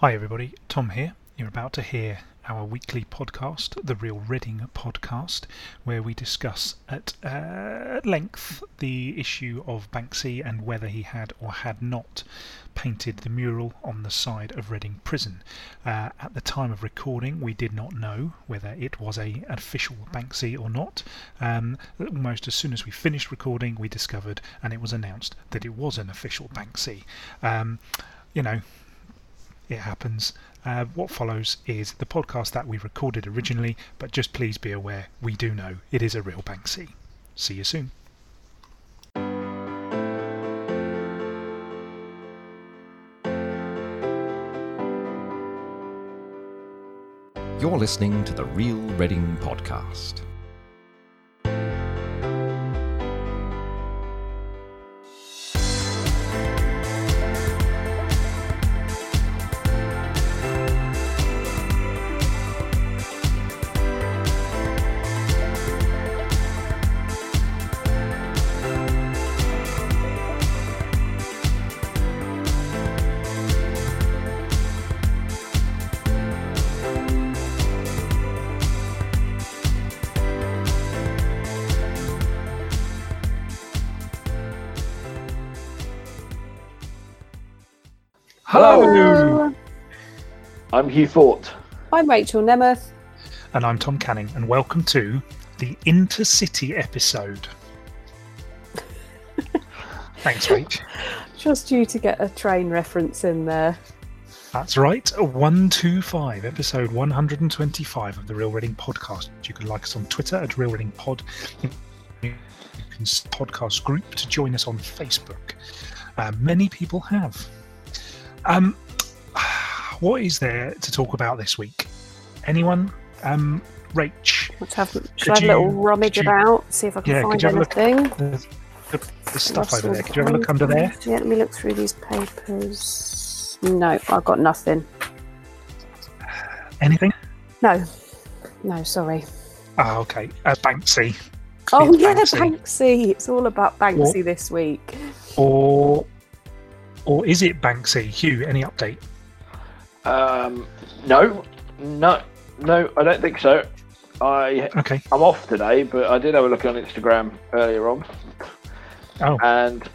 Hi, everybody. Tom here. You're about to hear our weekly podcast, the Real Reading podcast, where we discuss at, uh, length the issue of Banksy and whether he had or had not painted the mural on the side of Reading Prison. Uh, at the time of recording, we did not know whether it was a official Banksy or not. Um, almost as soon as we finished recording, we discovered and it was announced that it was an official Banksy. Um, you know, it happens. Uh, what follows is the podcast that we recorded originally, but just please be aware we do know it is a real Banksy. See you soon. You're listening to the Real Reading Podcast. Hello. I'm Hugh Fort. I'm Rachel Nemeth. And I'm Tom Canning, and welcome to the Intercity episode. Thanks, Rach. Just you to get a train reference in there. That's right, 125, episode 125 of the Real Reading Podcast. You can like us on Twitter at Real Reading Pod. You can podcast group to join us on Facebook. Uh, many people have. Um, what is there to talk about this week? Anyone? Um, Rach, Let's have, should have a little rummage you- about, see if I can yeah, find you look- anything. the, the, the stuff over there. Could you have a look under there? Yeah, let me look through these papers. No, I've got nothing. Anything? No, no, sorry. Ah, okay. Uh, Banksy. Oh It's yeah, Banksy. Banksy. It's all about Banksy this week. Or, or is it Banksy? Hugh, any update? Um, no, no, no, I don't think so. I Okay. I'm off today, but I did have a look on Instagram earlier on, Oh, and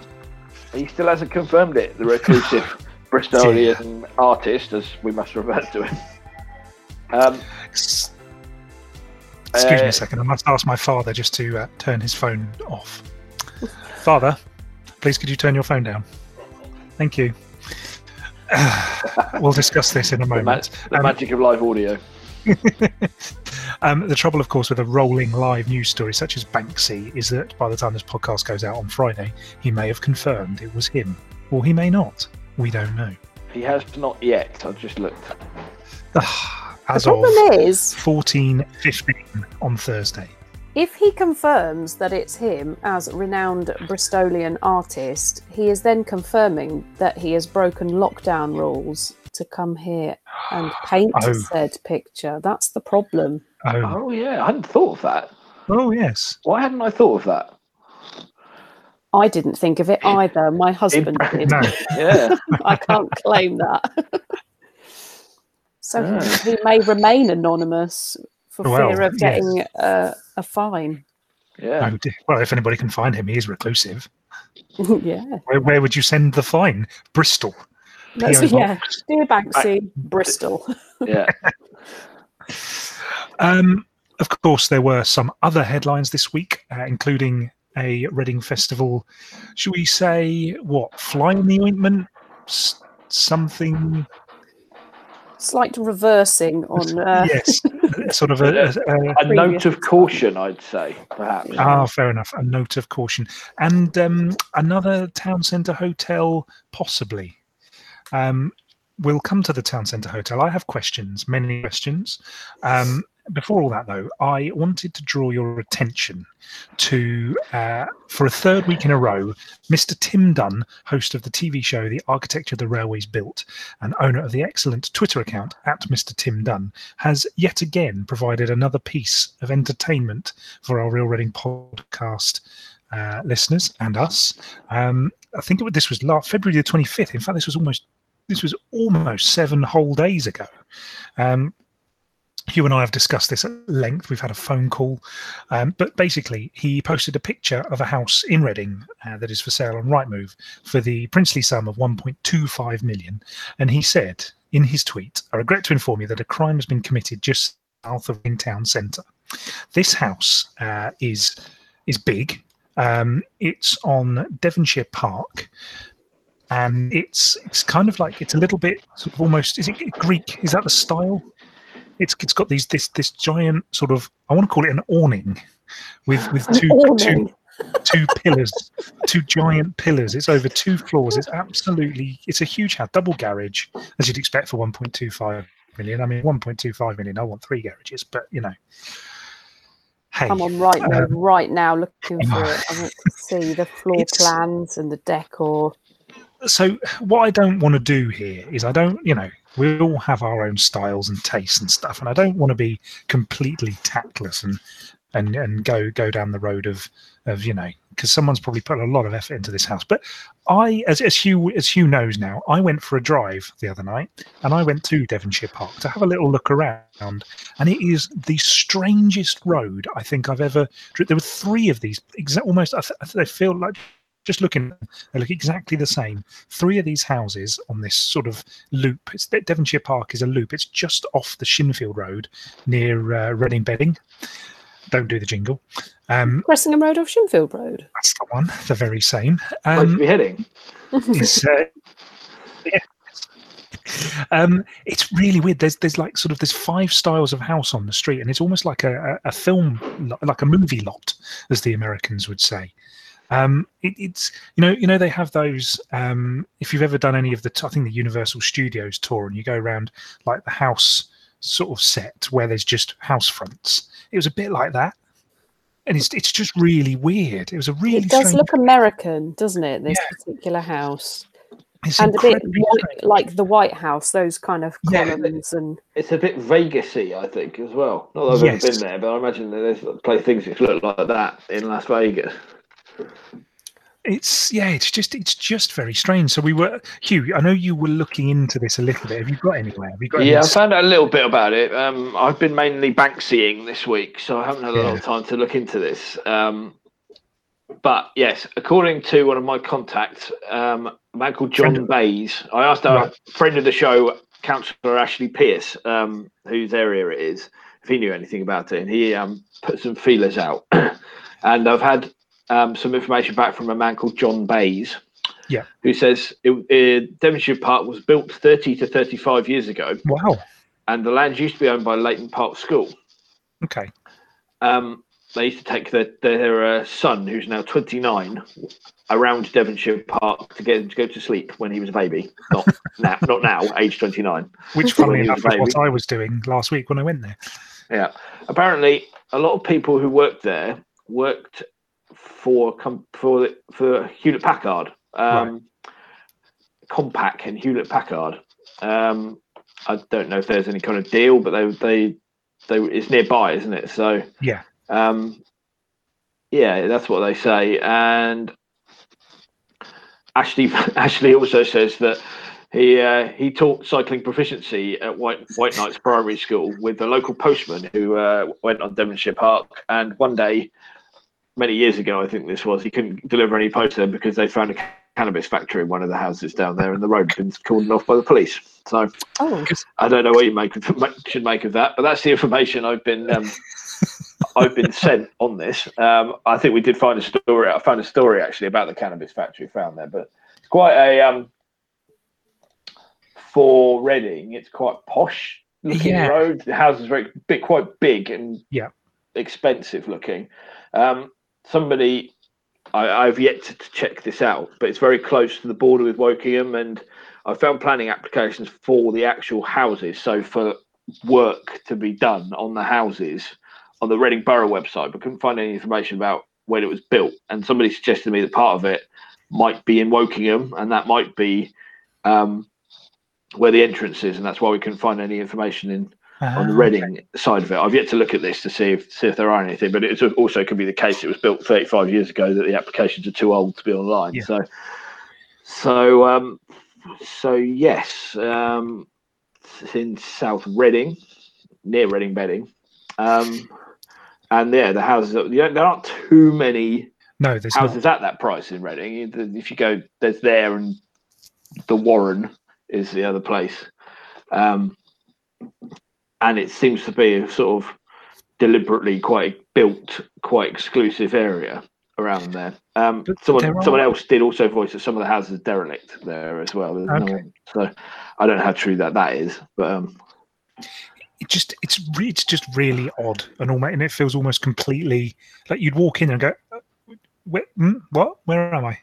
he still hasn't confirmed it. The reclusive Bristolian artist, as we must refer to him. Um, s- excuse me uh, a second. I must ask my father just to uh, turn his phone off. Father, please could you turn your phone down? Thank you. we'll discuss this in a the, ma- moment. the Um, magic of live audio. um, the trouble, of course, with a rolling live news story such as Banksy is that by the time this podcast goes out on Friday, he may have confirmed it was him, or he may not. We don't know. He has not yet. I've just looked. As the of is, 14.15 on Thursday. If he confirms that it's him as renowned Bristolian artist, he is then confirming that he has broken lockdown rules to come here and paint Oh. said picture. That's the problem. Oh, Oh yeah, I hadn't thought of that. oh yes. Why hadn't I thought of that? I didn't think of it either. My husband did. No. Yeah. I can't claim that. so Ah. he may remain anonymous for Well, fear of yes. getting a, a fine. Yeah. Oh. Well, if anybody can find him, he is reclusive. yeah. Where, where would you send the fine? Bristol. That's, PO yeah. Dear Banksy, Bristol. Yeah. Um, of course, there were some other headlines this week, uh, including a Reading Festival. Should we say what? Fly in the ointment? S- something? Slight reversing on. Uh, yes, sort of a. a, a A note of caution, I'd say, perhaps. Ah, fair enough. A note of caution, and um, another town centre hotel, possibly. Um, we'll come to the town centre hotel. I have questions, many questions. Um, before all that, though, I wanted to draw your attention to, uh, for a third week in a row, Mr. Tim Dunn, host of the TV show The Architecture the Railways Built, and owner of the excellent Twitter account at Mr. Tim Dunn, has yet again provided another piece of entertainment for our Real Reading podcast uh, listeners and us. Um, I think this was last February the 25th. In fact, this was almost this was almost seven whole days ago. Um, Hugh and I have discussed this at length. We've had a phone call, um, but basically, he posted a picture of a house in Reading uh, that is for sale on Rightmove for the princely sum of 1.25 million. And he said in his tweet, "I regret to inform you that a crime has been committed just south of in town centre. This house uh, is is big. Um, it's on Devonshire Park." And it's it's kind of like it's a little bit sort of almost is it Greek? Is that the style? It's it's got these this this giant sort of I want to call it an awning with with two two two pillars, two giant pillars. It's over two floors. It's absolutely it's a huge house, double garage as you'd expect for 1.25 million. I mean 1.25 million. I want three garages, but you know. Hey, I'm on right now, um, right now looking for it. I want to see the floor plans and the decor. so what I don't want to do here is I don't, you know, we all have our own styles and tastes and stuff, and I don't want to be completely tactless and and and go go down the road of of you know because someone's probably put a lot of effort into this house. But I, as as Hugh as Hugh knows now, I went for a drive the other night, and I went to Devonshire Park to have a little look around, and it is the strangest road I think I've ever. There were three of these, almost. I th- I they feel like just looking, they look exactly the same. Three of these houses on this sort of loop. It's Devonshire Park is a loop. It's just off the Shinfield Road near uh, Reading Bedding. Don't do the jingle. Um, Cressingham Road or Shinfield Road? that's the one. The very same. Where's Um, we heading? is uh, yeah. Um, it's really weird. There's there's like sort of there's five styles of house on the street, and it's almost like a, a, a film, like a movie lot, as the Americans would say. Um, it, it's you know you know they have those. Um, if you've ever done any of the, t- I think the Universal Studios tour, and you go around like the house sort of set where there's just house fronts. It was a bit like that, and it's it's just really weird. It was a really it does strange- look American, doesn't it? This particular house, it's and a bit white, like the White House, those kind of Yeah. and It's a bit Vegasy, I think, as well. Not that I've Yes. ever been there, but I imagine that there's play things that look like that in Las Vegas. It's yeah, it's just it's just very strange. So we were Hugh. I know you were looking into this a little bit. Have you got anywhere? Have you got? Yeah, I found out a little bit about it. Um, I've been mainly Banksying this week, so I haven't had a lot of time to look into this. Um, but yes, according to one of my contacts, um, a man called John Friend Bays, I asked our Right. friend of the show, Councillor Ashley Pearce, um, whose area it is, if he knew anything about it, and he um, put some feelers out. and I've had um, some information back from a man called John Bays, Yeah. who says it, uh, Devonshire Park was built 30 to 35 years ago Wow. and the land used to be owned by Leighton Park School. Okay. Um, they used to take their, their uh, son, who's now 29, around Devonshire Park to get him to go to sleep when he was a baby. Not now, not now, age 29. Which, funnily enough, is what I was doing last week when I went there. Yeah. Apparently, a lot of people who worked there worked for for for Hewlett Packard, um, Compaq and Hewlett Packard. Um, I don't know if there's any kind of deal, but they they they it's nearby, isn't it? So Yeah. um, yeah, that's what they say. And Ashley Ashley also says that he uh, he taught cycling proficiency at White Whiteknights Primary School with the local postman who uh, went on Devonshire Park. And one day, many years ago, I think this was, he couldn't deliver any post there because they found a cannabis factory in one of the houses down there, and the road had been cordoned off by the police. So oh, I don't know what you make of, should make of that, but that's the information I've been um, I've been sent on this. Um, I think we did find a story. I found a story actually about the cannabis factory found there, but it's quite a um, for Reading. It's quite posh looking Yeah. road. The house is very big, quite big and Yeah. expensive looking. Um, somebody. I, I've yet to, to check this out, but it's very close to the border with Wokingham, and I found planning applications for the actual houses. So for work to be done on the houses on the Reading Borough website, but couldn't find any information about when it was built. And somebody suggested to me that part of it might be in Wokingham, and that might be um, where the entrance is, and that's why we couldn't find any information in on the Reading side of it. I've yet to look at this to see if see if there are anything, but it also could be the case it was built 35 years ago that the applications are too old to be online. Yeah. So, so um, so yes, um, in South Reading, near Reading Bedding, um, and yeah, the houses. You know, there aren't too many No, there's not. houses at that price in Reading. If you go, there's there and the Warren is the other place, um, and it seems to be a sort of deliberately quite built, quite exclusive area around there. Um, someone, there are- someone else did also voice that some of the houses are derelict there as well. There's no so I don't know how true that that is, but um, it just it's re- it's just really odd and almost and it feels almost completely like you'd walk in and go, "Uh, Where, mm, what? Where am I?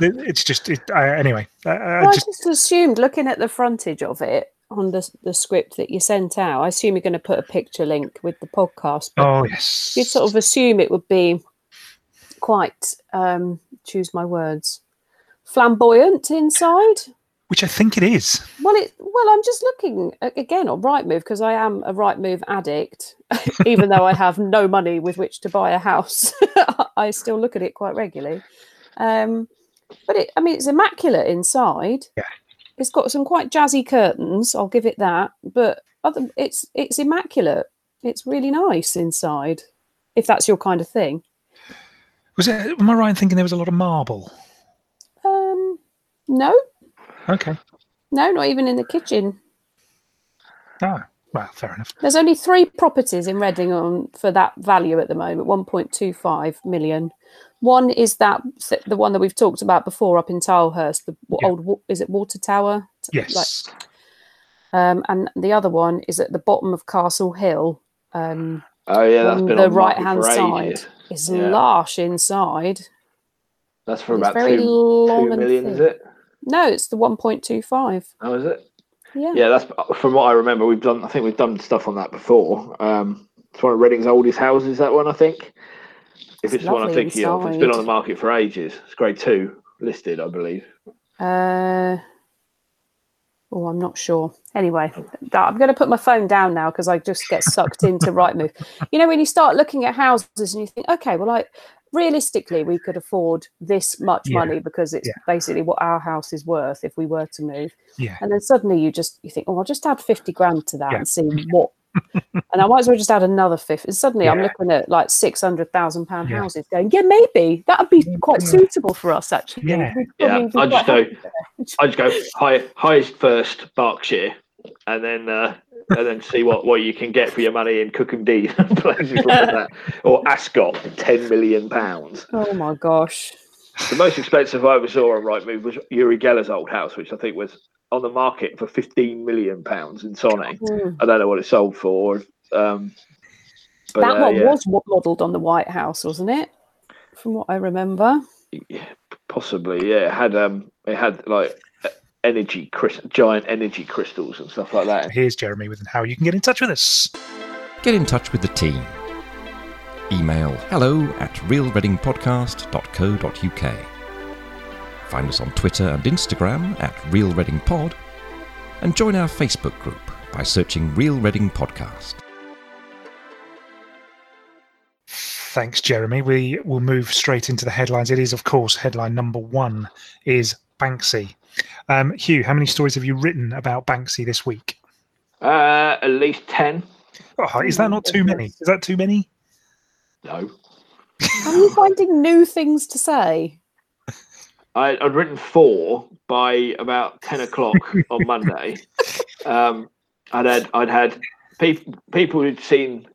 It's just it, uh, anyway. Uh, I Well, I just just assumed, looking at the frontage of it on the, the script that you sent out, I assume you're going to put a picture link with the podcast. But oh yes, you'd sort of assume it would be quite, um, choose my words, flamboyant inside. which I think it is. Well, it well, I'm just looking again on Rightmove because I am a Rightmove addict. Even though I have no money with which to buy a house, I still look at it quite regularly. Um, but it, I mean, it's immaculate inside. Yeah. It's got some quite jazzy curtains. I'll give it that. But other, it's it's immaculate. It's really nice inside. If that's your kind of thing. Was it? Am I right in thinking there was a lot of marble? Um, no, Okay. no, not even in the kitchen. Oh, well, fair enough. There's only three properties in Reading on for that value at the moment, 1.25 million. One is that the one that we've talked about before up in Tilehurst, the Yeah. old is it Water Tower? Like, Yes. um, and the other one is at the bottom of Castle Hill. Um, oh yeah, that's on been the on the right-hand side. ages. It's Yeah. lush inside. That's for about very two, long two and million, is it? No, it's the 1.25. Oh, is it? Yeah. Yeah, that's from what I remember. We've done. I think we've done stuff on that before. Um, it's one of Reading's oldest houses. That one, I think. If It's it's, the one I'm thinking of, it's been on the market for ages. It's grade two listed, I believe. Uh, oh, I'm not sure. Anyway, I'm going to put my phone down now because I just get sucked into Rightmove. You know, when you start looking at houses and you think, okay, well, like realistically, we could afford this much Yeah. money because it's Yeah. basically what our house is worth if we were to move. Yeah. And then suddenly you just you think, oh, I'll just add 50 grand to that Yeah. and see what. And I might as well just add another fifth. And suddenly I'm looking at like 600,000 pound Yeah. houses going, yeah, maybe that would be quite suitable for us, actually. Yeah. Yeah, probably be I just go- I just go high, highest first Berkshire, and then uh, and then see what, what you can get for your money in Cookham Dean and places like that, or Ascot, ten million pounds. Oh my gosh. The most expensive I ever saw on Rightmove was Uri Geller's old house, which I think was on the market for fifteen million pounds in Sonning. Mm. I don't know what it sold for. Um, but, that uh, one yeah, was modelled on the White House, wasn't it? From what I remember. yeah, possibly. Yeah, it had um, it had like energy, crys- giant energy crystals and stuff like that. Here's Jeremy with how you can get in touch with us. Get in touch with the team. Email hello at realreadingpodcast.co.uk. Find us on Twitter and Instagram at Real Reading Pod, and join our Facebook group by searching Real Reading Podcast. Thanks, Jeremy. We will move straight into the headlines. It is, of course, headline number one is Banksy. Um, Hugh, how many stories have you written about Banksy this week? Uh, at least ten. Oh, is that not too many? Is that too many? No, Are you finding new things to say? I, I'd written four by about ten o'clock on Monday. Um, I'd had I'd had people people who'd seen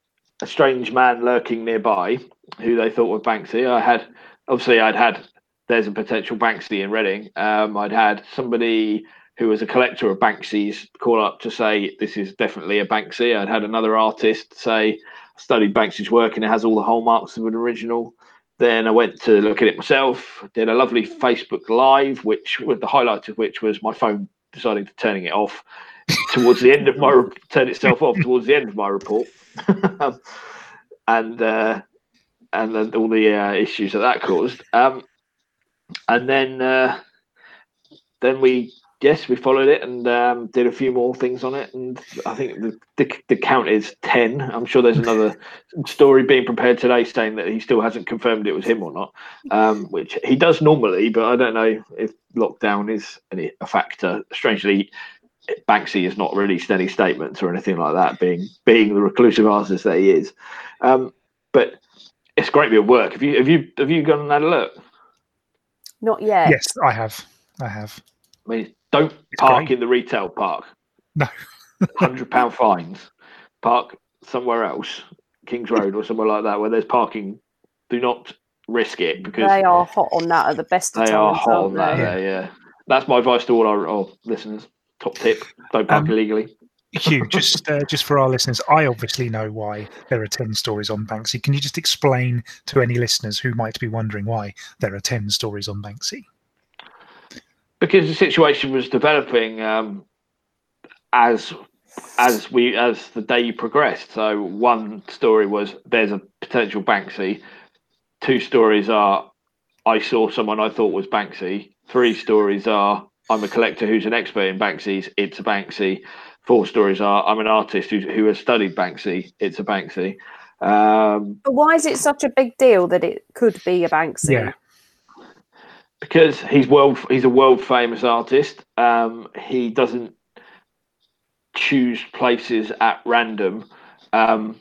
a strange man lurking nearby, who they thought were Banksy. I had obviously I'd had there's a potential Banksy in Reading. Um, I'd had somebody who was a collector of Banksies call up to say this is definitely a Banksy. I'd had another artist say I studied Banksy's work and it has all the hallmarks of an original. Then I went to look at it myself. Did a lovely Facebook Live, which with the highlight of which was my phone deciding to turning it off towards the end of my re- turn itself off towards the end of my report, and uh, and then all the uh, issues that that caused. Um, and then uh, then we yes, we followed it and um, did a few more things on it, and I think the, the the count is ten. I'm sure there's another story being prepared today saying that he still hasn't confirmed it was him or not, um, which he does normally, but I don't know if lockdown is any, a factor. Strangely, Banksy has not released any statements or anything like that, being being the reclusive artist that he is. Um, but it's great bit of work. Have you have you have you gone and had a look? Not yet. Yes, I have. I have. I mean, don't It's park great. in the retail park. No. hundred pound fines. Park somewhere else, Kings Road or somewhere like that, where there's parking. Do not risk it because They are hot on that at the best of times. they times, are hot on that. they? there, yeah, that's my advice to all our, our listeners. Top tip: don't park Um, illegally. Hugh, just uh, just for our listeners, I obviously know why there are ten stories on Banksy. Can you just explain to any listeners who might be wondering why there are ten stories on Banksy? Because the situation was developing um, as as we as the day progressed. So one story was there's a potential Banksy. Two stories are I saw someone I thought was Banksy. Three stories are I'm a collector who's an expert in Banksys. It's a Banksy. Four stories are I'm an artist who, who has studied Banksy. It's a Banksy. Um, But why is it such a big deal that it could be a Banksy? Yeah. Because he's world he's a world famous artist um he doesn't choose places at random. Um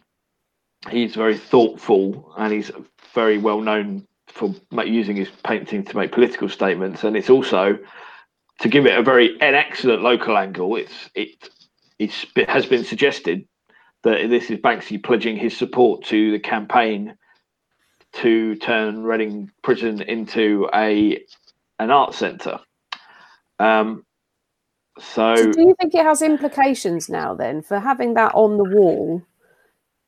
he's very thoughtful and he's very well known for using his painting to make political statements. And it's also to give it a very an excellent local angle it's it it's, it has been suggested that this is banksy pledging his support to the campaign to turn Reading Prison into a an art centre. Um, so So do you think it has implications now then for having that on the wall?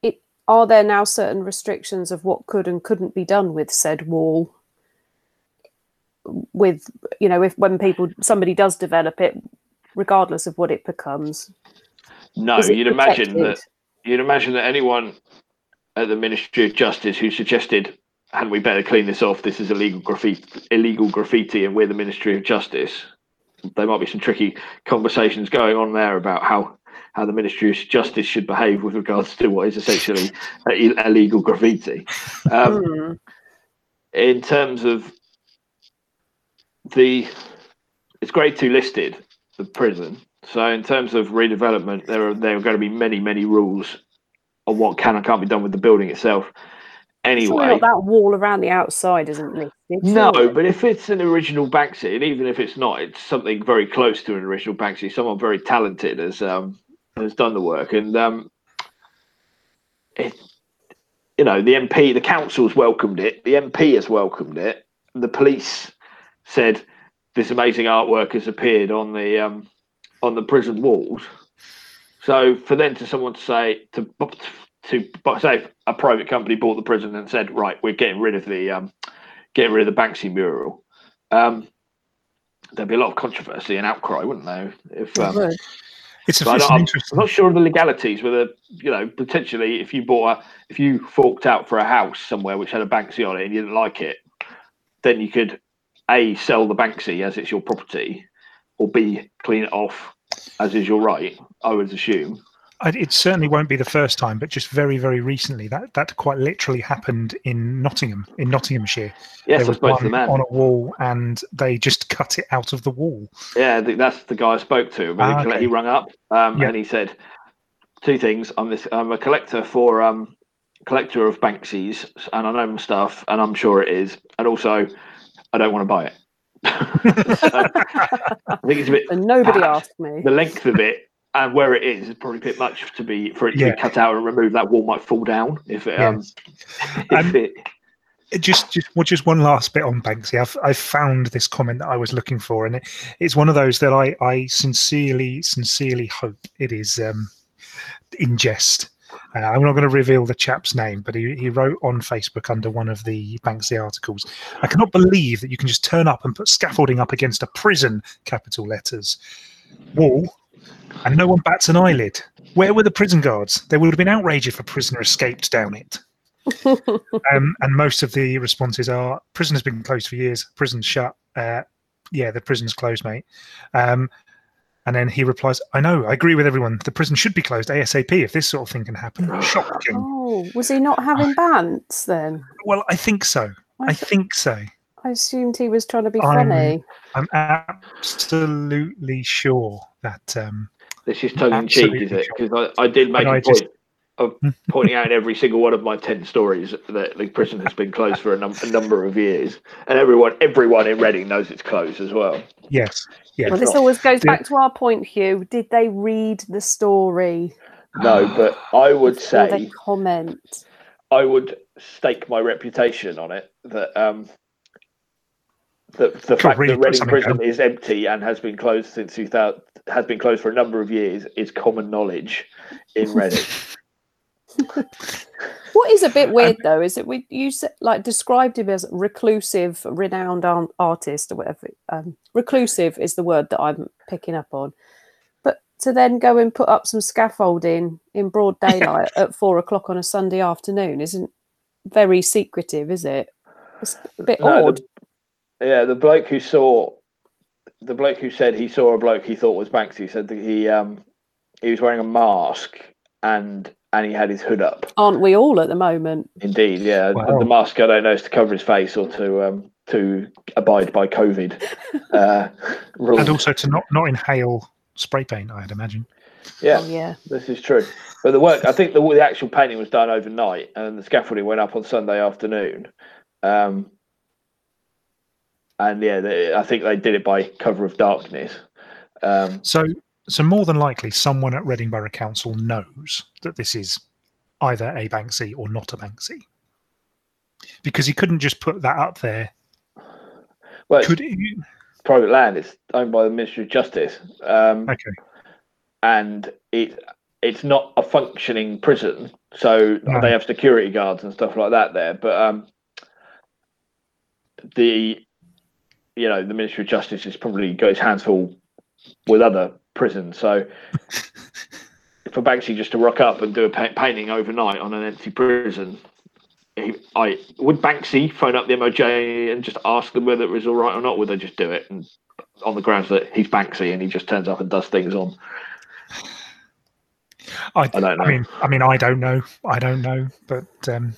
It are there now certain restrictions of what could and couldn't be done with said wall? With you know, if when people somebody does develop it, regardless of what it becomes. no, it you'd imagine that you'd imagine that anyone at the Ministry of Justice who suggested, "Hadn't we better clean this off? This is illegal graffiti, illegal graffiti, and we're the Ministry of Justice." There might be some tricky conversations going on there about how how the Ministry of Justice should behave with regards to what is essentially a- illegal graffiti. Um, Hmm. in terms of the it's grade two listed the prison so in terms of redevelopment there are there are going to be many many rules on what can and can't be done with the building itself anyway that wall around the outside isn't listed. no surely. but if it's an original banksy and even if it's not it's something very close to an original banksy someone very talented has um has done the work and um it you know the mp the council's welcomed it the mp has welcomed it the police said this amazing artwork has appeared on the um on the prison walls so for them to someone to say to to say a private company bought the prison and said right we're getting rid of the um getting rid of the Banksy mural, um, there'd be a lot of controversy and outcry, wouldn't there? If um, would. It's, a, but it's I'm, interesting. I'm not sure of the legalities. Whether you know potentially if you bought a if you forked out for a house somewhere which had a Banksy on it and you didn't like it, then you could a sell the Banksy as it's your property, or b clean it off as is your right. I would assume. I- It certainly won't be the first time, but just very, very recently, that that quite literally happened in Nottingham, in Nottinghamshire. Yes, there I was spoke to the one man. on a wall, and they just cut it out of the wall. Yeah, th- that's the guy I spoke to. But Ah, he, colle- okay. he rung up um, Yeah. and he said two things. I'm this. I'm a collector for um, collector of Banksies, and I know my stuff, and I'm sure it is. And also, I don't want to buy it. So, I think it's a bit And nobody perhaps asked me. the length of it and where it is is probably a bit much to be for it to Yeah. be cut out and removed. That wall might fall down if it. Um, if And- it just just well, just one last bit on Banksy. I've I've found this comment that I was looking for, and it, it's one of those that I I sincerely sincerely hope it is um, in jest. Uh, I'm not going to reveal the chap's name, but he, he wrote on Facebook under one of the Banksy articles. I cannot believe that you can just turn up and put scaffolding up against a prison, capital letters, wall, and no one bats an eyelid. Where were the prison guards? There would have been outrage if a prisoner escaped down it. um, and most of the responses are prison has been closed for years, prison's shut, uh, yeah, the prison's closed, mate. Um, and then he replies, I know, I agree with everyone. The prison should be closed ASAP if this sort of thing can happen. Shocking. Oh, was he not having bants then? Well, I think so. I I, think so. I assumed he was trying to be I'm- funny. I'm absolutely sure that. Um, This is tongue in cheek, is Absolutely it? Because I, I did make And I a just- point of pointing out in every single one of my 10 stories that the prison has been closed for a, num- a number of years. And everyone everyone in Reading knows it's closed as well. yes, yes. Well, this always goes back to our point, Hugh. Did they read the story No, but I would say, comment? I would stake my reputation on it that um, the, the fact really that put Reading Prison down. is empty and has been closed since 2000, has been closed for a number of years is common knowledge in Reading. What is a bit weird though is that we you said, like described him as reclusive, renowned ar- artist or whatever. Um, reclusive is the word that I'm picking up on. But to then go and put up some scaffolding in broad daylight at four o'clock on a Sunday afternoon isn't very secretive, is it? It's a bit No, odd. the- yeah, the bloke who saw the bloke who said he saw a bloke he thought was Banksy said that he um he was wearing a mask and and he had his hood up. Aren't we all at the moment? Indeed, yeah. Wow. The mask I don't know is to cover his face or to um to abide by COVID uh, rules. and also to not not inhale spray paint, I'd imagine. yeah, Oh, yeah. this is true. But the work, I think the the actual painting was done overnight, and the scaffolding went up on Sunday afternoon. Um, and yeah, they, I think they did it by cover of darkness. Um, So, so more than likely, someone at Reading Borough Council knows that this is either a Banksy or not a Banksy, because he couldn't just put that up there. well, it's Could he? private land. It's owned by the Ministry of Justice, um, Okay. and it it's not a functioning prison. So No. they have security guards and stuff like that there. But um, the you know the Ministry of Justice is probably got its hands full with other prisons. So for Banksy just to rock up and do a pa- painting overnight on an empty prison. He, I would Banksy phone up the MOJ and just ask them whether it was all right or not. Would they just do it and on the grounds that he's Banksy and he just turns up and does things on? I, I don't know. I mean, I mean, I don't know. I don't know, but um,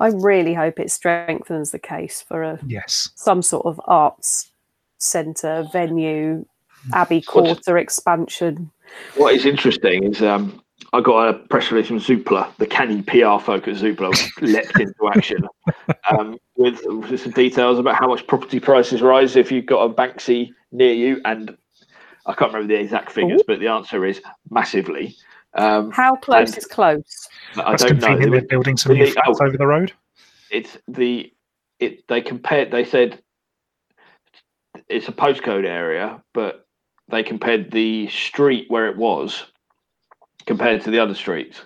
I really hope it strengthens the case for a yes, some sort of arts centre, venue, Abbey What's- Quarter expansion. What is interesting is um, I got a press release from Zoopla, the canny PR folk at Zoopla leapt into action um, with, with some details about how much property prices rise if you've got a Banksy near you. And I can't remember the exact figures, but the answer is massively. Um, How close is close? I that's don't know. They're building some new flats oh. over the road. it's the it they compared they said it's a postcode area but they compared the street where it was compared to the other streets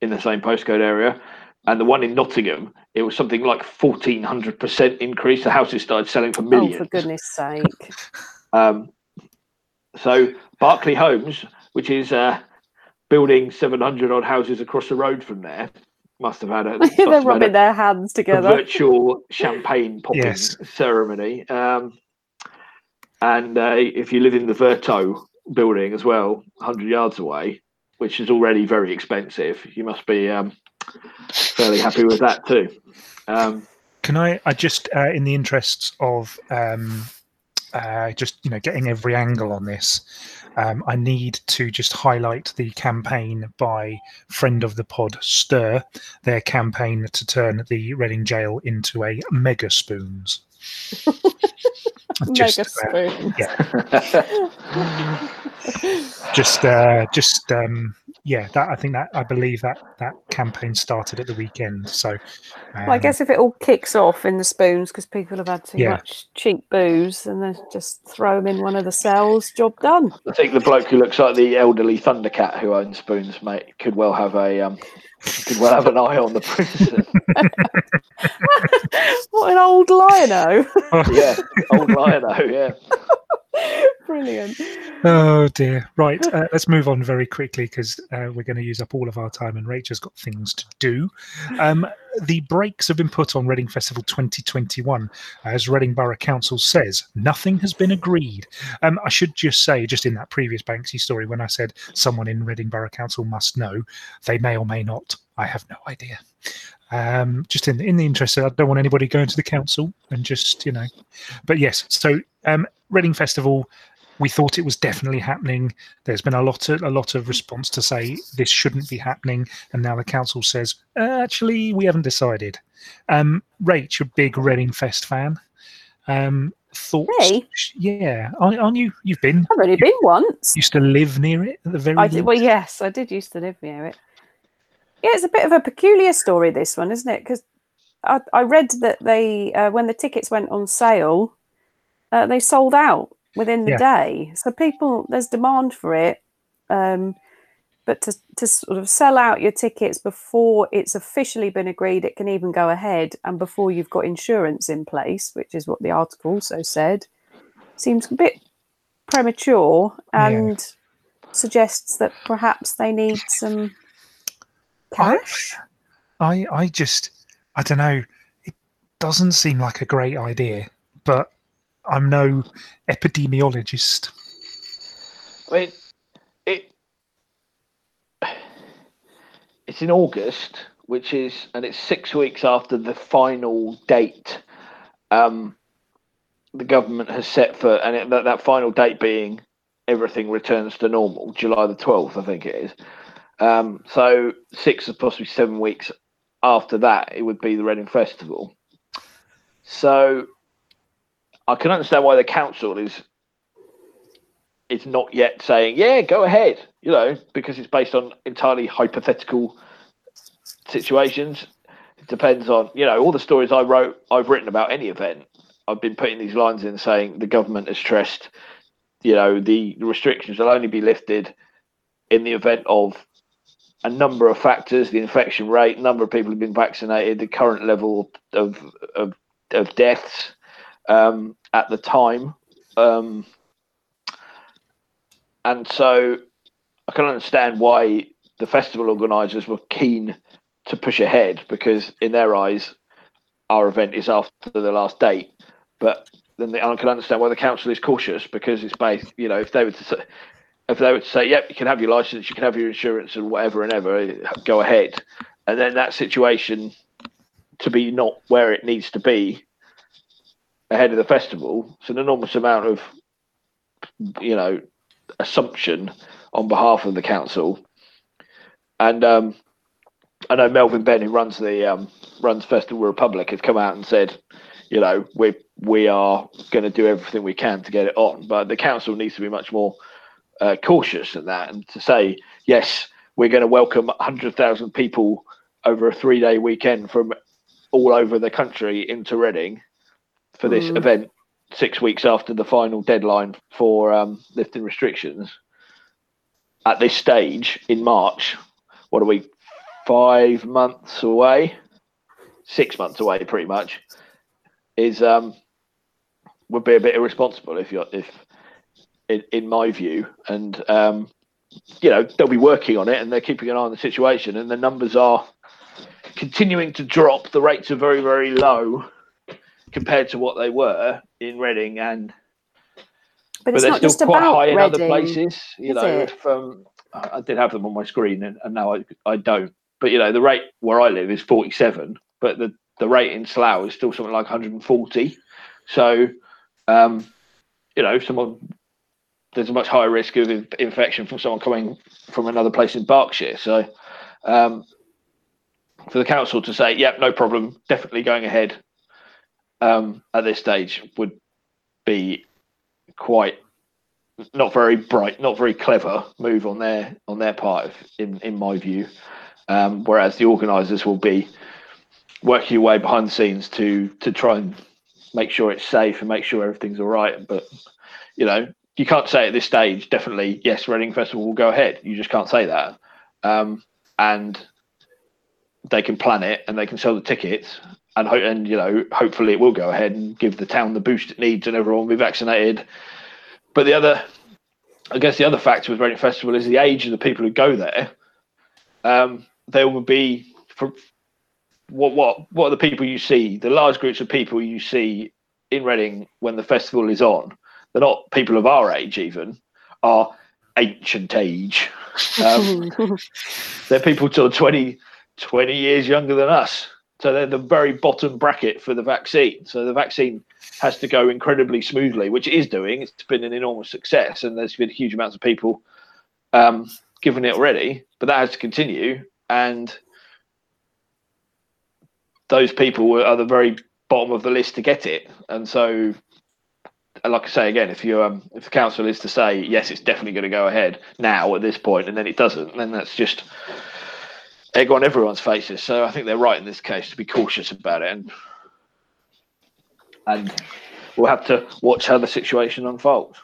in the same postcode area and the one in nottingham it was something like 1400% increase the houses started selling for millions. Oh, millions for goodness sake. um, so Berkeley Homes, which is uh, building 700 odd houses across the road from there, must have had a, They're have had a- rubbing their hands a together. virtual champagne popping Yes. ceremony. Um, and uh, if you live in the Verto building as well, 100 yards away, which is already very expensive, you must be um, fairly happy with that too. Um, Can I? I just, uh, in the interests of um, uh, just you know getting every angle on this, um, I need to just highlight the campaign by friend of the pod Stir, their campaign to turn the Reading Jail into a mega spoons. Mega uh, spoon. just uh just um yeah that i think that i believe that that campaign started at the weekend so um, Well, I guess if it all kicks off in the spoons because people have had too Yeah. much cheap booze and then just throw them in one of the cells, job done. I think the bloke who looks like the elderly Thundercat who owns spoons, mate, could well have a um, could well have an eye on the prison. what an old lino. yeah, old Lionel, yeah. Brilliant. Oh dear. Right, uh, let's move on very quickly because uh, we're going to use up all of our time and Rachel's got things to do. Um, the brakes have been put on Reading Festival 2021. As Reading Borough Council says, nothing has been agreed. Um, I should just say, just in that previous Banksy story, when I said someone in Reading Borough Council must know, they may or may not. I have no idea. Um, just in in the interest, of, I don't want anybody going to the council and just you know. But yes, so um, Reading Festival we thought it was definitely happening. There's been a lot of a lot of response to say this shouldn't be happening, and now the council says uh, actually we haven't decided. Um, Rach, a big Reading Fest fan. Um, thoughts? Yeah, aren't, aren't you? You've been. I've only been once. Used to live near it at the very. I did, well, yes, I did used to live near it. Yeah, it's a bit of a peculiar story, this one, isn't it? Because I, I read that they, uh, when the tickets went on sale, uh, they sold out within the Yeah. day. So people, there's demand for it. Um, but to, to sort of sell out your tickets before it's officially been agreed, it can even go ahead, and before you've got insurance in place, which is what the article also said, seems a bit premature Yeah. and suggests that perhaps they need some cash. I I just I don't know. It doesn't seem like a great idea, but I'm no epidemiologist. I mean, it it's in August, which is, and it's six weeks after the final date. Um, the government has set for, and it, that, that final date being everything returns to normal, July the twelfth, I think it is. Um, so six or possibly seven weeks after that, it would be the Reading Festival. So I can understand why the council is is not yet saying, yeah, go ahead, you know, because it's based on entirely hypothetical situations. It depends on, you know, all the stories I wrote, I've written about any event. I've been putting these lines in saying the government has stressed, you know, the restrictions will only be lifted in the event of a number of factors the infection rate, number of people who've been vaccinated, the current level of, of, of deaths um, at the time. Um, and so I can understand why the festival organisers were keen to push ahead because, in their eyes, our event is after the last date. But then the, I can understand why the council is cautious because it's based, you know, if they were to if they were to say, "Yep, you can have your license, you can have your insurance, and whatever and ever, go ahead," and then that situation to be not where it needs to be ahead of the festival, it's an enormous amount of, you know, assumption on behalf of the council. And um, I know Melvin Benn, who runs the um, runs Festival Republic, has come out and said, you know, we we are going to do everything we can to get it on, but the council needs to be much more uh, cautious than that, and to say yes, we're going to welcome hundred thousand people over a three day weekend from all over the country into Reading for this Mm. event six weeks after the final deadline for um, lifting restrictions. At this stage in March, what are we? Five months away, six months away, pretty much. Is um would be a bit irresponsible if you're if in, in my view, and um, you know they'll be working on it and they're keeping an eye on the situation, and the numbers are continuing to drop. The rates are very very low compared to what they were in Reading and But but it's they're not still just quite about high in other Reading. places. You know, it? I I did have them on my screen, and, and now I, I don't. But you know, the rate where I live is 47, but the the rate in Slough is still something like 140. So, um, you know, someone there's a much higher risk of infection from someone coming from another place in Berkshire. So, um, for the council to say, "Yep, no problem, definitely going ahead," um, at this stage would be quite not very bright, not very clever move on their on their part, if- in in my view. Um, whereas the organisers will be working away behind the scenes to to try and make sure it's safe and make sure everything's all right. But you know, you can't say at this stage definitely yes, Reading Festival will go ahead. You just can't say that. Um, and they can plan it and they can sell the tickets and ho- and you know hopefully it will go ahead and give the town the boost it needs and everyone will be vaccinated but the other, I guess, the other factor with Reading Festival is the age of the people who go there. Um, there will be for what what what are the people you see? The large groups of people you see in Reading when the festival is on. They're not people of our age, even are ancient age. Um, they're people till 20, 20 years younger than us. So they're the very bottom bracket for the vaccine. So the vaccine has to go incredibly smoothly, which it is doing. It's been an enormous success, and there's been huge amounts of people um, given it already. But that has to continue, and those people are the very bottom of the list to get it. And so, like I say again, if you um, if the council is to say yes, it's definitely going to go ahead now at this point, and then it doesn't, then that's just egg on everyone's faces. So I think they're right in this case to be cautious about it, and and we'll have to watch how the situation unfolds.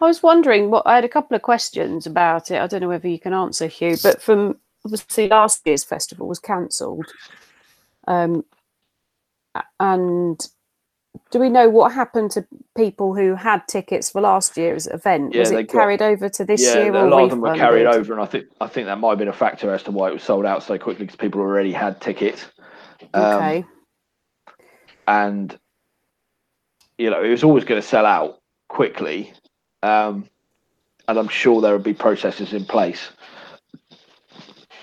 I was wondering what I had a couple of questions about it. I don't know whether you can answer, Hugh, but from obviously last year's festival was cancelled. Um, and do we know what happened to people who had tickets for last year's event? Yeah, was it got- carried over to this yeah, year a or lot of them were carried over, and I think I think that might have been a factor as to why it was sold out so quickly because people already had tickets. Um, Okay. and you know it was always going to sell out quickly um, and i'm sure there will be processes in place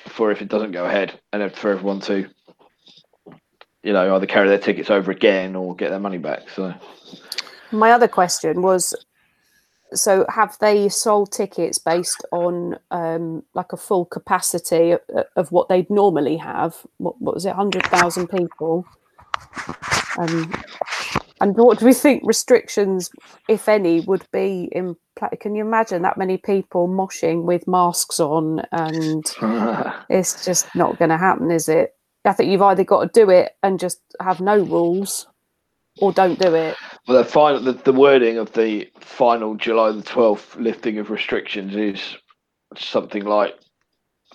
for if it doesn't go ahead and for everyone to you know either carry their tickets over again or get their money back so My other question was so have they sold tickets based on um, like a full capacity of, of what they'd normally have? What, what was it, 100,000 people? Um, and what do we think restrictions, if any, would be in pla Can you imagine that many people moshing with masks on? And it's just not going to happen, is it? I think you've either got to do it and just have no rules or don't do it. well the final the, the wording of the final july the 12th lifting of restrictions is something like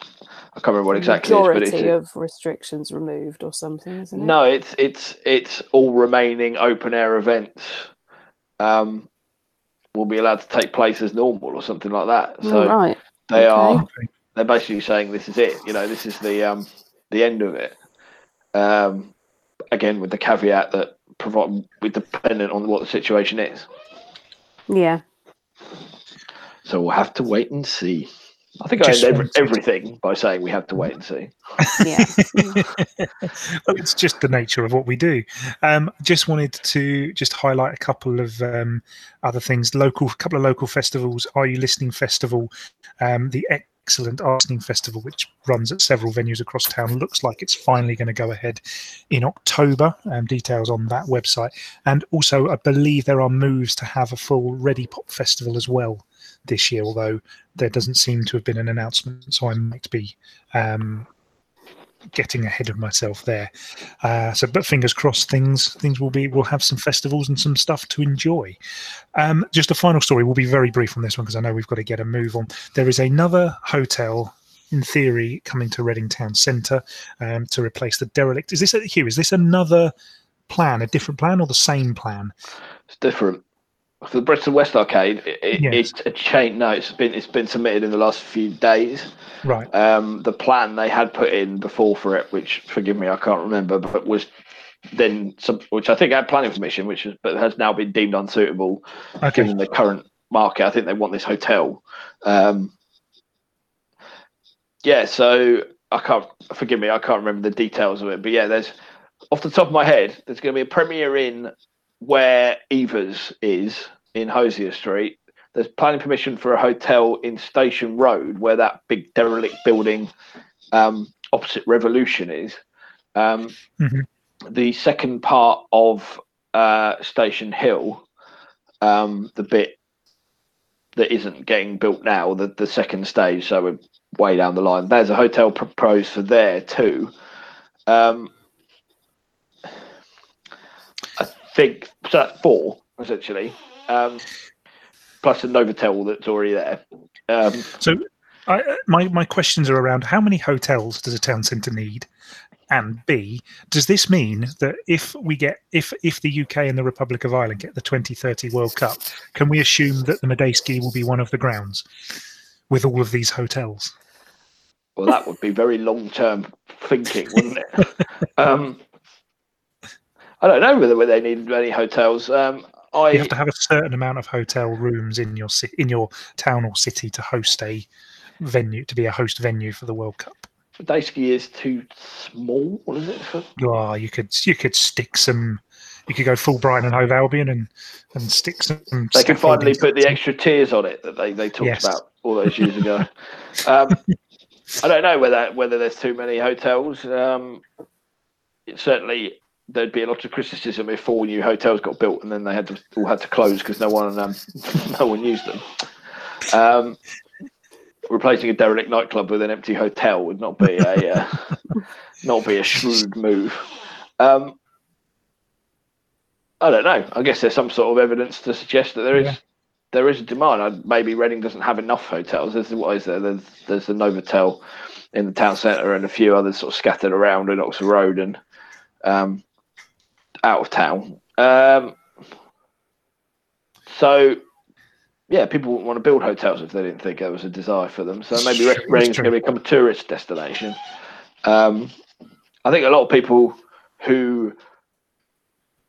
i can't remember what exactly it is, but it's majority of restrictions removed or something, isn't it? No, it's it's it's all remaining open air events um, will be allowed to take place as normal or something like that. Oh, So right. they are they're basically saying this is it. You know, this is the um, the end of it. Um, again, with the caveat that provide we're dependent on what the situation is. Yeah. So we'll have to wait and see. I think Just I end every, everything by saying we have to wait and see. Yeah. well, it's just the nature of what we do. Um, just wanted to just highlight a couple of um, other things. Local, a couple of local festivals. Are you listening? Festival, um, the excellent Listening Festival, which runs at several venues across town, looks like it's finally going to go ahead in October. Um, details on that website, and also I believe there are moves to have a full Readipop Festival as well this year, although there doesn't seem to have been an announcement, so I might be um, getting ahead of myself there. Uh, so, but fingers crossed, things things will be. We'll have some festivals and some stuff to enjoy. Um, just a final story. We'll be very brief on this one because I know we've got to get a move on. There is another hotel. In theory, coming to Reading Town Centre um, to replace the derelict. Is this Hugh? Is this another plan, a different plan, or the same plan? It's different. For the Bristol West Arcade, it, Yes. it's a chain. No, it's been it's been submitted in the last few days. Right. Um, the plan they had put in before for it, which forgive me, I can't remember, but was then some, which I think had planning permission, which is, but has now been deemed unsuitable Okay. given the current market. I think they want this hotel. Um, yeah, so I can't forgive me, I can't remember the details of it, but yeah, there's off the top of my head, there's going to be a Premier Inn where Evers is in Hosier Street. There's planning permission for a hotel in Station Road, where that big derelict building um, opposite Revolution is. Um, Mhm. The second part of uh, Station Hill, um, the bit that isn't getting built now, the, the second stage, so we're way down the line. There's a hotel proposed for there too. Um, I think four essentially, um, plus a Novotel that's already there. Um, So, I, uh, my my questions are around how many hotels does a town centre need, And B, does this mean that if we get if if the UK and the Republic of Ireland get the 2030 World Cup, can we assume that the Madejski will be one of the grounds with all of these hotels? Well, that would be very long term thinking, wouldn't it? um, I don't know whether, they need any hotels. Um, I You have to have a certain amount of hotel rooms in your in your town or city to host a venue to be a host venue for the World Cup. Madejski is too small. Is it? For? You are you could you could stick some you could go full Brighton and Hove Albion and and stick some. They can finally put the extra tiers on it that they, they talked Yes. about all those years ago. um, I don't know whether whether there's too many hotels. Um, it certainly, there'd be a lot of criticism if four new hotels got built and then they had to all had to close because no one um, no one used them. Um, replacing a derelict nightclub with an empty hotel would not be a uh, not be a shrewd move. Um, I don't know. I guess there's some sort of evidence to suggest that there is Yeah. there is a demand. I- Maybe Reading doesn't have enough hotels. There's what is there? There's there's the Novotel in the town centre and a few others sort of scattered around in Oxford Road and um, out of town. Um, so yeah, people wouldn't want to build hotels if they didn't think there was a desire for them. So maybe Reading's going to become a tourist destination. Um, I think a lot of people who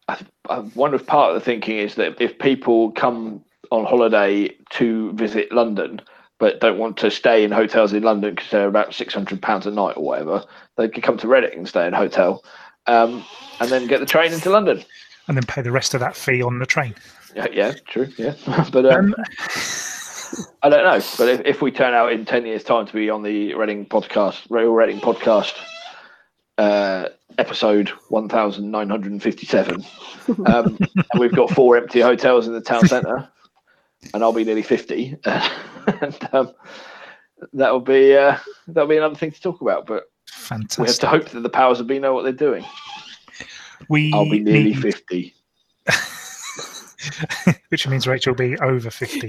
I, I wonder if part of the thinking is that if people come on holiday to visit London but don't want to stay in hotels in London because they're about six hundred pounds a night or whatever, they could come to Reading and stay in a hotel, um, and then get the train into London. and then pay the rest of that fee on the train. Yeah, yeah true. Yeah, but um, Um, I don't know. But if, if we turn out in ten years' time to be on the Reading podcast, Real Reading podcast, uh, episode one thousand nine hundred and fifty-seven, um, and we've got four empty hotels in the town centre, and I'll be nearly fifty, and um, that'll be uh, that'll be another thing to talk about. But we have to hope that the powers that be know what they're doing. We I'll be nearly need- fifty. which means Rachel will be over 50.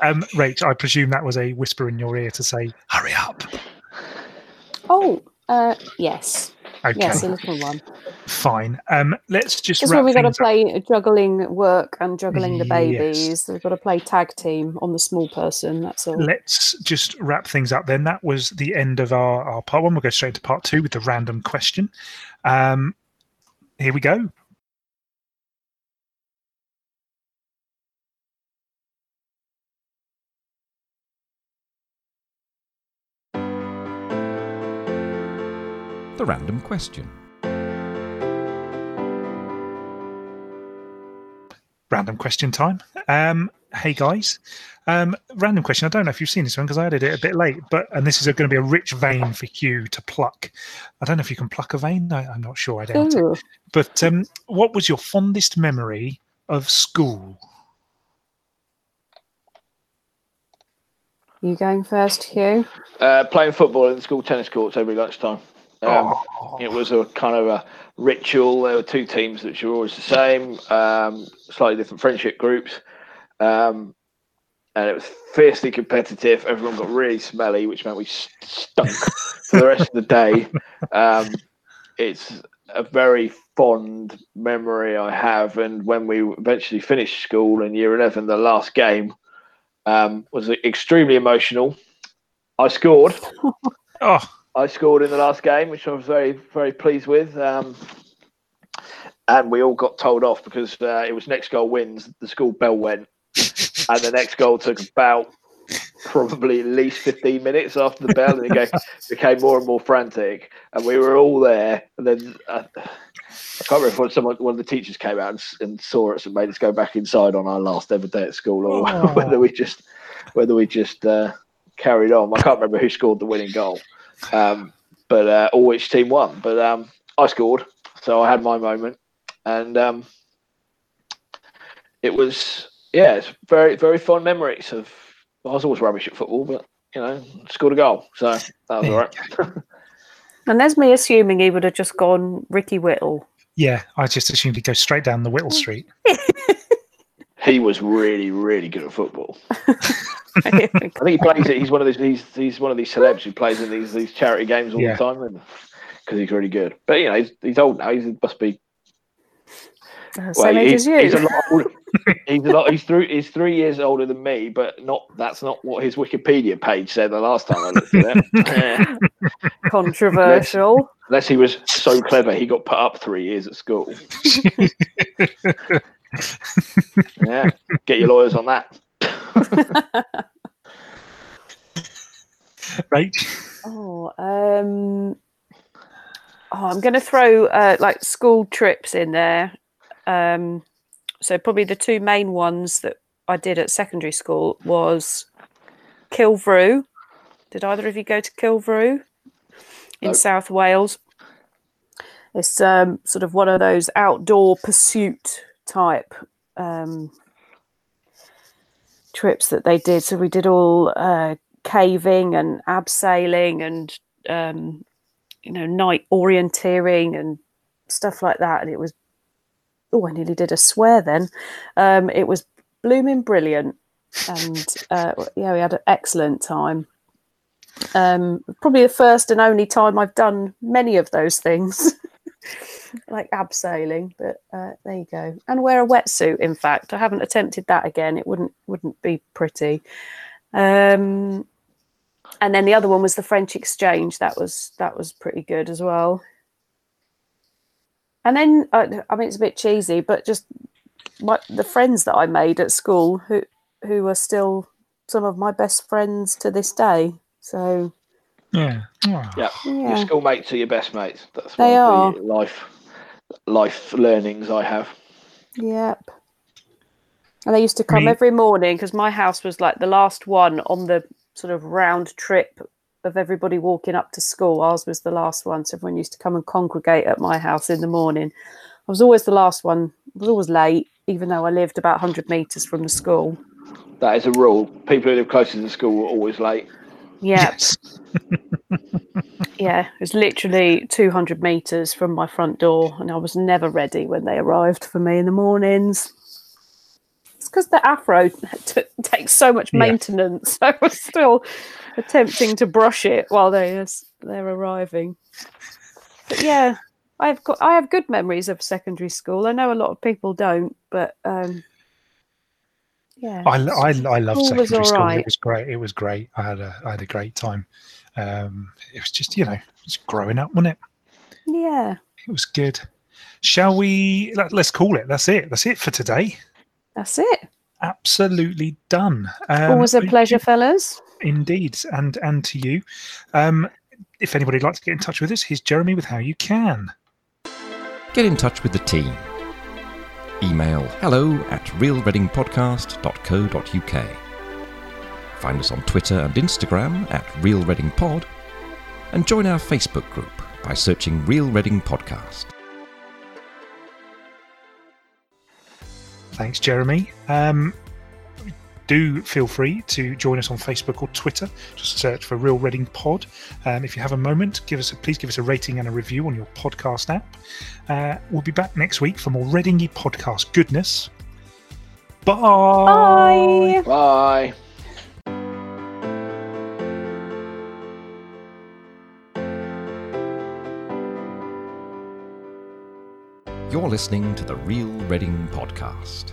um, Rach, I presume that was a whisper in your ear to say, hurry up. Oh, uh, yes. Okay, Yes, a little one. Fine. Um, let's just Just wrap when we've got to things up. play juggling work and juggling the Yes. babies, we've got to play tag team on the small person. That's all. Let's just wrap things up then. That was the end of our, our part one. We'll go straight to part two with the random question. Um, here we go. The random question. Random question time. Um, hey guys, um, random question. I don't know if you've seen this one because I added it a bit late, but and this is going to be a rich vein for Hugh to pluck. I don't know if you can pluck a vein. I, I'm not sure. I doubt it. But um, what was your fondest memory of school? You going first, Hugh? Uh, playing football in the school tennis courts every lunchtime. Um, Oh, It was a kind of a ritual. There were two teams which were always the same, um, slightly different friendship groups. Um, and it was fiercely competitive. Everyone got really smelly, which meant we stunk for the rest of the day. Um, it's a very fond memory I have. And when we eventually finished school in year 11, the last game um, was extremely emotional. I scored. oh, I scored in the last game, which I was very, very pleased with. Um, and we all got told off because uh, it was next goal wins. The school bell went, and the next goal took about probably at least 15 minutes after the bell, and it became more and more frantic. And we were all there. And then uh, I can't remember if someone, one of the teachers came out and, and saw us and made us go back inside on our last ever day at school, or whether we just whether we just uh, carried on. I can't remember who scored the winning goal um, but uh, or which team won. But um, I scored, so I had my moment, and um, it was yeah, it's very very fond memories of. I was always rubbish at football, but you know, scored a goal, so that was all right. And there's me assuming he would have just gone Ricky Whittle. yeah. I just assumed he'd go straight down the Whittle Street. He was really, really good at football. I think he plays it. He's one of these. He's, he's one of these celebs who plays in these these charity games all Yeah. the time, because he's really good. But you know, he's, he's old now. He must be. Uh, Well, Same age he's, as you. he's a lot older. he's a lot. He's three. He's three years older than me, but not. That's not what his Wikipedia page said the last time I looked at it. Controversial. Unless he was so clever, he got put up three years at school. Yeah, get your lawyers on that. Right. Oh, um, oh, I'm going to throw uh, like school trips in there. Um, so probably the two main ones that I did at secondary school was Kilvrough. Did either of you go to Kilvrough in No. South Wales? It's um, sort of one of those outdoor pursuit type um, trips that they did. So we did all uh, caving and abseiling and um, you know night orienteering and stuff like that. And it was oh, I nearly did a swear then. Um, it was blooming brilliant, and uh, yeah, we had an excellent time. Um, probably the first and only time I've done many of those things, like abseiling. But uh, there you go, and wear a wetsuit. In fact, I haven't attempted that again. It wouldn't wouldn't be pretty. Um, and then the other one was the French exchange. That was that was pretty good as well. And then uh, I mean it's a bit cheesy, but just my, the friends that I made at school who who are still some of my best friends to this day. So Yeah. Oh, Yeah, your schoolmates are your best mates. That's They one of the life life learnings I have. yep. And they used to come Me- every morning because my house was like the last one on the sort of round trip of everybody walking up to school. Ours was the last one, so everyone used to come and congregate at my house in the morning. I was always the last one. I was always late, even though I lived about 100 metres from the school. That is a rule. People who live closer to the school were always late. Yeah, Yes. yeah. It was literally 200 metres from my front door, and I was never ready when they arrived for me in the mornings. It's because the afro t- takes so much Yeah. maintenance. I was still attempting to brush it while they they're arriving. But yeah, I've got I have good memories of secondary school. I know a lot of people don't, but um, yeah, I, I, I love School was secondary school. alright. It was great. It was great. I had a I had a great time. Um, it was just you know, it's growing up, wasn't it? yeah. It was good. Shall we? Let, let's call it. That's it. That's it for today. That's it. Absolutely done. Um, Always a pleasure, fellas. Indeed, and and to you. Um, if anybody'd like to get in touch with us, here's Jeremy with how you can. Get in touch with the team. Email hello at realreadingpodcast.co.uk. Find us on Twitter and Instagram at Real Reading Pod, and join our Facebook group by searching Real Reading Podcast. Thanks, Jeremy. Um, do feel free to join us on Facebook or Twitter. Just search for Real Reading Pod. Um, if you have a moment, give us a, please give us a rating and a review on your podcast app. Uh, we'll be back next week for more Readingy podcast goodness. Bye. Bye. Bye. You're listening to the Real Reading Podcast.